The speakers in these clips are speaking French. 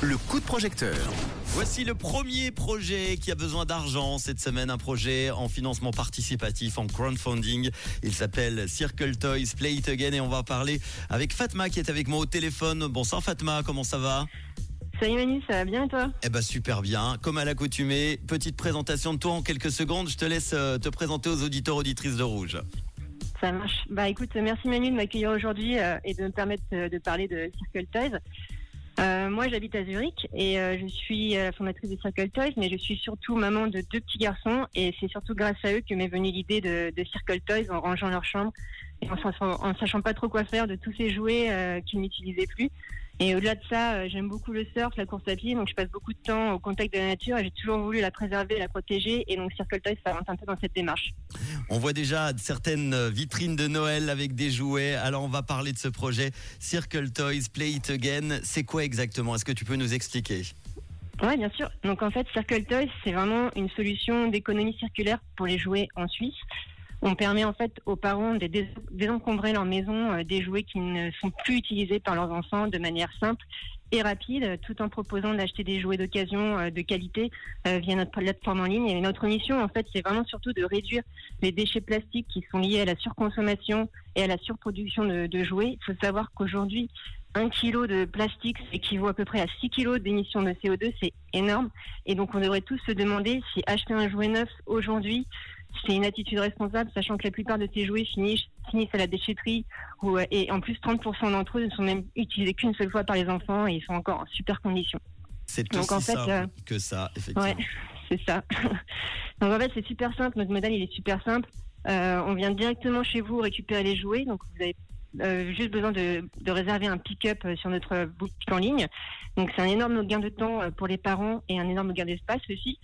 Le coup de projecteur. Voici le premier projet qui a besoin d'argent cette semaine, un projet en financement participatif, en crowdfunding. Il s'appelle Circle Toys Play It Again et on va parler avec Fatma qui est avec moi au téléphone. Bonsoir Fatma, comment ça va? Salut Manu, ça va bien et toi? Eh ben super bien, comme à l'accoutumée. Petite présentation de toi en quelques secondes. Je te laisse euh, te présenter aux auditeurs auditrices de Rouge. Ça marche. Bah écoute, merci Manu de m'accueillir aujourd'hui euh, et de me permettre euh, de parler de Circle Toys. Euh, moi, j'habite à Zurich et je suis fondatrice de Circle Toys, mais je suis surtout maman de deux petits garçons et c'est surtout grâce à eux que m'est venue l'idée de, Circle Toys en rangeant leur chambre et en, sachant- en sachant pas trop quoi faire de tous ces jouets qu'ils n'utilisaient plus. Et au-delà de ça, euh, j'aime beaucoup le surf, la course à pied, donc je passe beaucoup de temps au contact de la nature et j'ai toujours voulu la préserver, la protéger et donc Circle Toys, ça rentre un peu dans cette démarche. On voit déjà certaines vitrines de Noël avec des jouets. Alors on va parler de ce projet Circle Toys Play It Again. C'est quoi exactement? Est-ce que tu peux nous expliquer? Ouais, bien sûr. Donc en fait, Circle Toys, c'est vraiment une solution d'économie circulaire pour les jouets en Suisse. On permet en fait aux parents de dés- désencombrer leur maison euh, des jouets qui ne sont plus utilisés par leurs enfants de manière simple et rapide, euh, tout en proposant d'acheter des jouets d'occasion euh, de qualité via notre plateforme en ligne. Et notre mission, en fait, c'est vraiment surtout de réduire les déchets plastiques qui sont liés à la surconsommation et à la surproduction de, de jouets. Il faut savoir qu'aujourd'hui, un kilo de plastique équivaut à peu près à 6 kilos d'émissions de CO2, c'est énorme. Et donc on devrait tous se demander si acheter un jouet neuf aujourd'hui, c'est une attitude responsable, sachant que la plupart de ces jouets finissent, finissent à la déchetterie, euh, et en plus 30% d'entre eux ne sont même utilisés qu'une seule fois par les enfants et ils sont encore en super condition. C'est aussi en fait, simple euh, que ça, effectivement. Ouais, c'est ça. donc en fait, c'est super simple. Notre modèle, il est super simple. Euh, on vient directement chez vous récupérer les jouets. Donc vous avez euh, juste besoin de, de réserver un pick-up sur notre boutique en ligne. Donc c'est un énorme gain de temps pour les parents et un énorme gain d'espace aussi.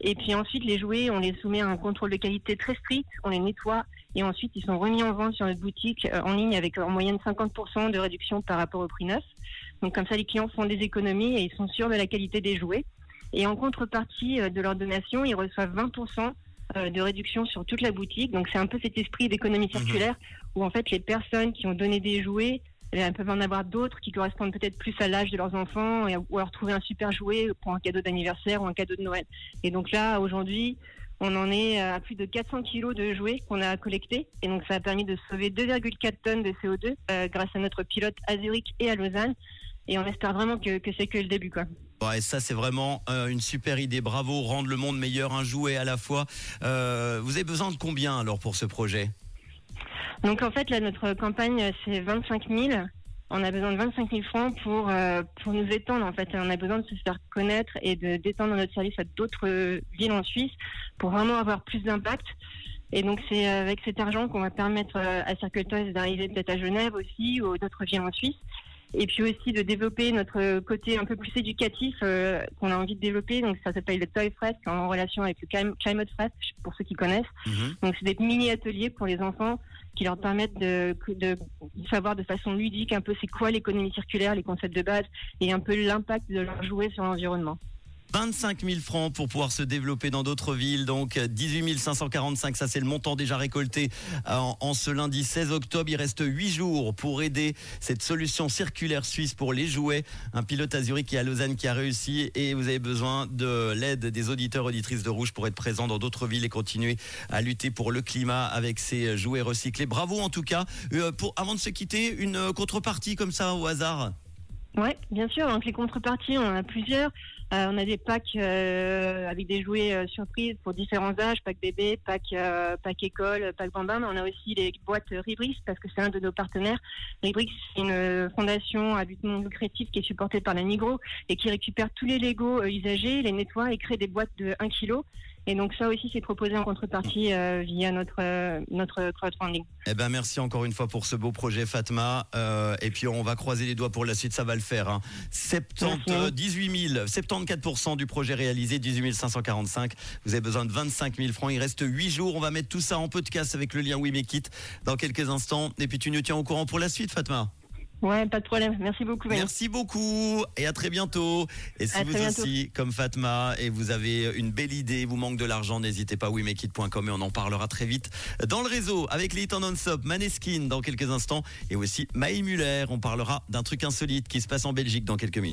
Et puis ensuite, les jouets, on les soumet à un contrôle de qualité très strict. On les nettoie et ensuite ils sont remis en vente sur notre boutique euh, en ligne avec en moyenne 50% de réduction par rapport au prix neuf. Donc comme ça, les clients font des économies et ils sont sûrs de la qualité des jouets. Et en contrepartie euh, de leur donation, ils reçoivent 20% euh, de réduction sur toute la boutique. Donc c'est un peu cet esprit d'économie circulaire où en fait les personnes qui ont donné des jouets elles peuvent en avoir d'autres qui correspondent peut-être plus à l'âge de leurs enfants et, ou alors trouver un super jouet pour un cadeau d'anniversaire ou un cadeau de Noël. Et donc là, aujourd'hui, on en est à plus de 400 kilos de jouets qu'on a collectés. Et donc ça a permis de sauver 2,4 tonnes de CO2 euh, grâce à notre pilote à Zurich et à Lausanne. Et on espère vraiment que, que c'est que le début. quoi. Ouais, ça c'est vraiment euh, une super idée. Bravo, rendre le monde meilleur, un jouet à la fois. Euh, vous avez besoin de combien alors pour ce projet? Donc en fait, là, notre campagne, c'est 25 000. On a besoin de 25 000 francs pour, euh, pour nous étendre. En fait, on a besoin de se faire connaître et de d'étendre notre service à d'autres villes en Suisse pour vraiment avoir plus d'impact. Et donc c'est avec cet argent qu'on va permettre euh, à Circle d'arriver peut-être à Genève aussi ou d'autres villes en Suisse. Et puis aussi de développer notre côté un peu plus éducatif euh, qu'on a envie de développer. Donc ça s'appelle le Toy Fresk en relation avec le Clim- Climate Fresk pour ceux qui connaissent. Mhm. Donc c'est des mini-ateliers pour les enfants qui leur permettent de, de savoir de façon ludique un peu c'est quoi l'économie circulaire, les concepts de base et un peu l'impact de leurs jouets sur l'environnement. 25 000 francs pour pouvoir se développer dans d'autres villes. Donc 18 545, ça c'est le montant déjà récolté euh, en, ce lundi 16 octobre. Il reste 8 jours pour aider cette solution circulaire suisse pour les jouets. Un pilote à Zurich et à Lausanne qui a réussi et vous avez besoin de l'aide des auditeurs auditrices de Rouge pour être présents dans d'autres villes et continuer à lutter pour le climat avec ces jouets recyclés. Bravo en tout cas. Euh, avant de se quitter, une contrepartie comme ça au hasard? Ouais, bien sûr. Donc les contreparties, on en a plusieurs. Euh, on a des packs euh, avec des jouets euh, surprises pour différents âges, pack bébé, pack euh, pack école, pack bambin. Mais on a aussi les boîtes Ribrix parce que c'est un de nos partenaires. Ribrix, c'est une fondation à but non lucratif qui est supportée par la Nigro et qui récupère tous les Legos euh, usagés, les nettoie et crée des boîtes de 1 kg. Et donc ça aussi, c'est proposé en contrepartie euh, via notre euh, notre crowdfunding. Eh ben merci encore une fois pour ce beau projet Fatma. Euh, et puis on va croiser les doigts pour la suite, ça va le faire. Hein. 70, Merci. euh, 18 000, 74% du projet réalisé, 18 545. Vous avez besoin de 25 000 francs. Il reste 8 jours. On va mettre tout ça en podcast avec le lien We Make It dans quelques instants. Et puis tu nous tiens au courant pour la suite, Fatma. Ouais, pas de problème. Merci beaucoup. Merci beaucoup et à très bientôt. Et si À vous bientôt. aussi, comme Fatma, et vous avez une belle idée, vous manque de l'argent, n'hésitez pas, wemekit.com et on en parlera très vite dans le réseau avec les hits en non-stop, Maneskin dans quelques instants et aussi Maï Muller. On parlera d'un truc insolite qui se passe en Belgique dans quelques minutes.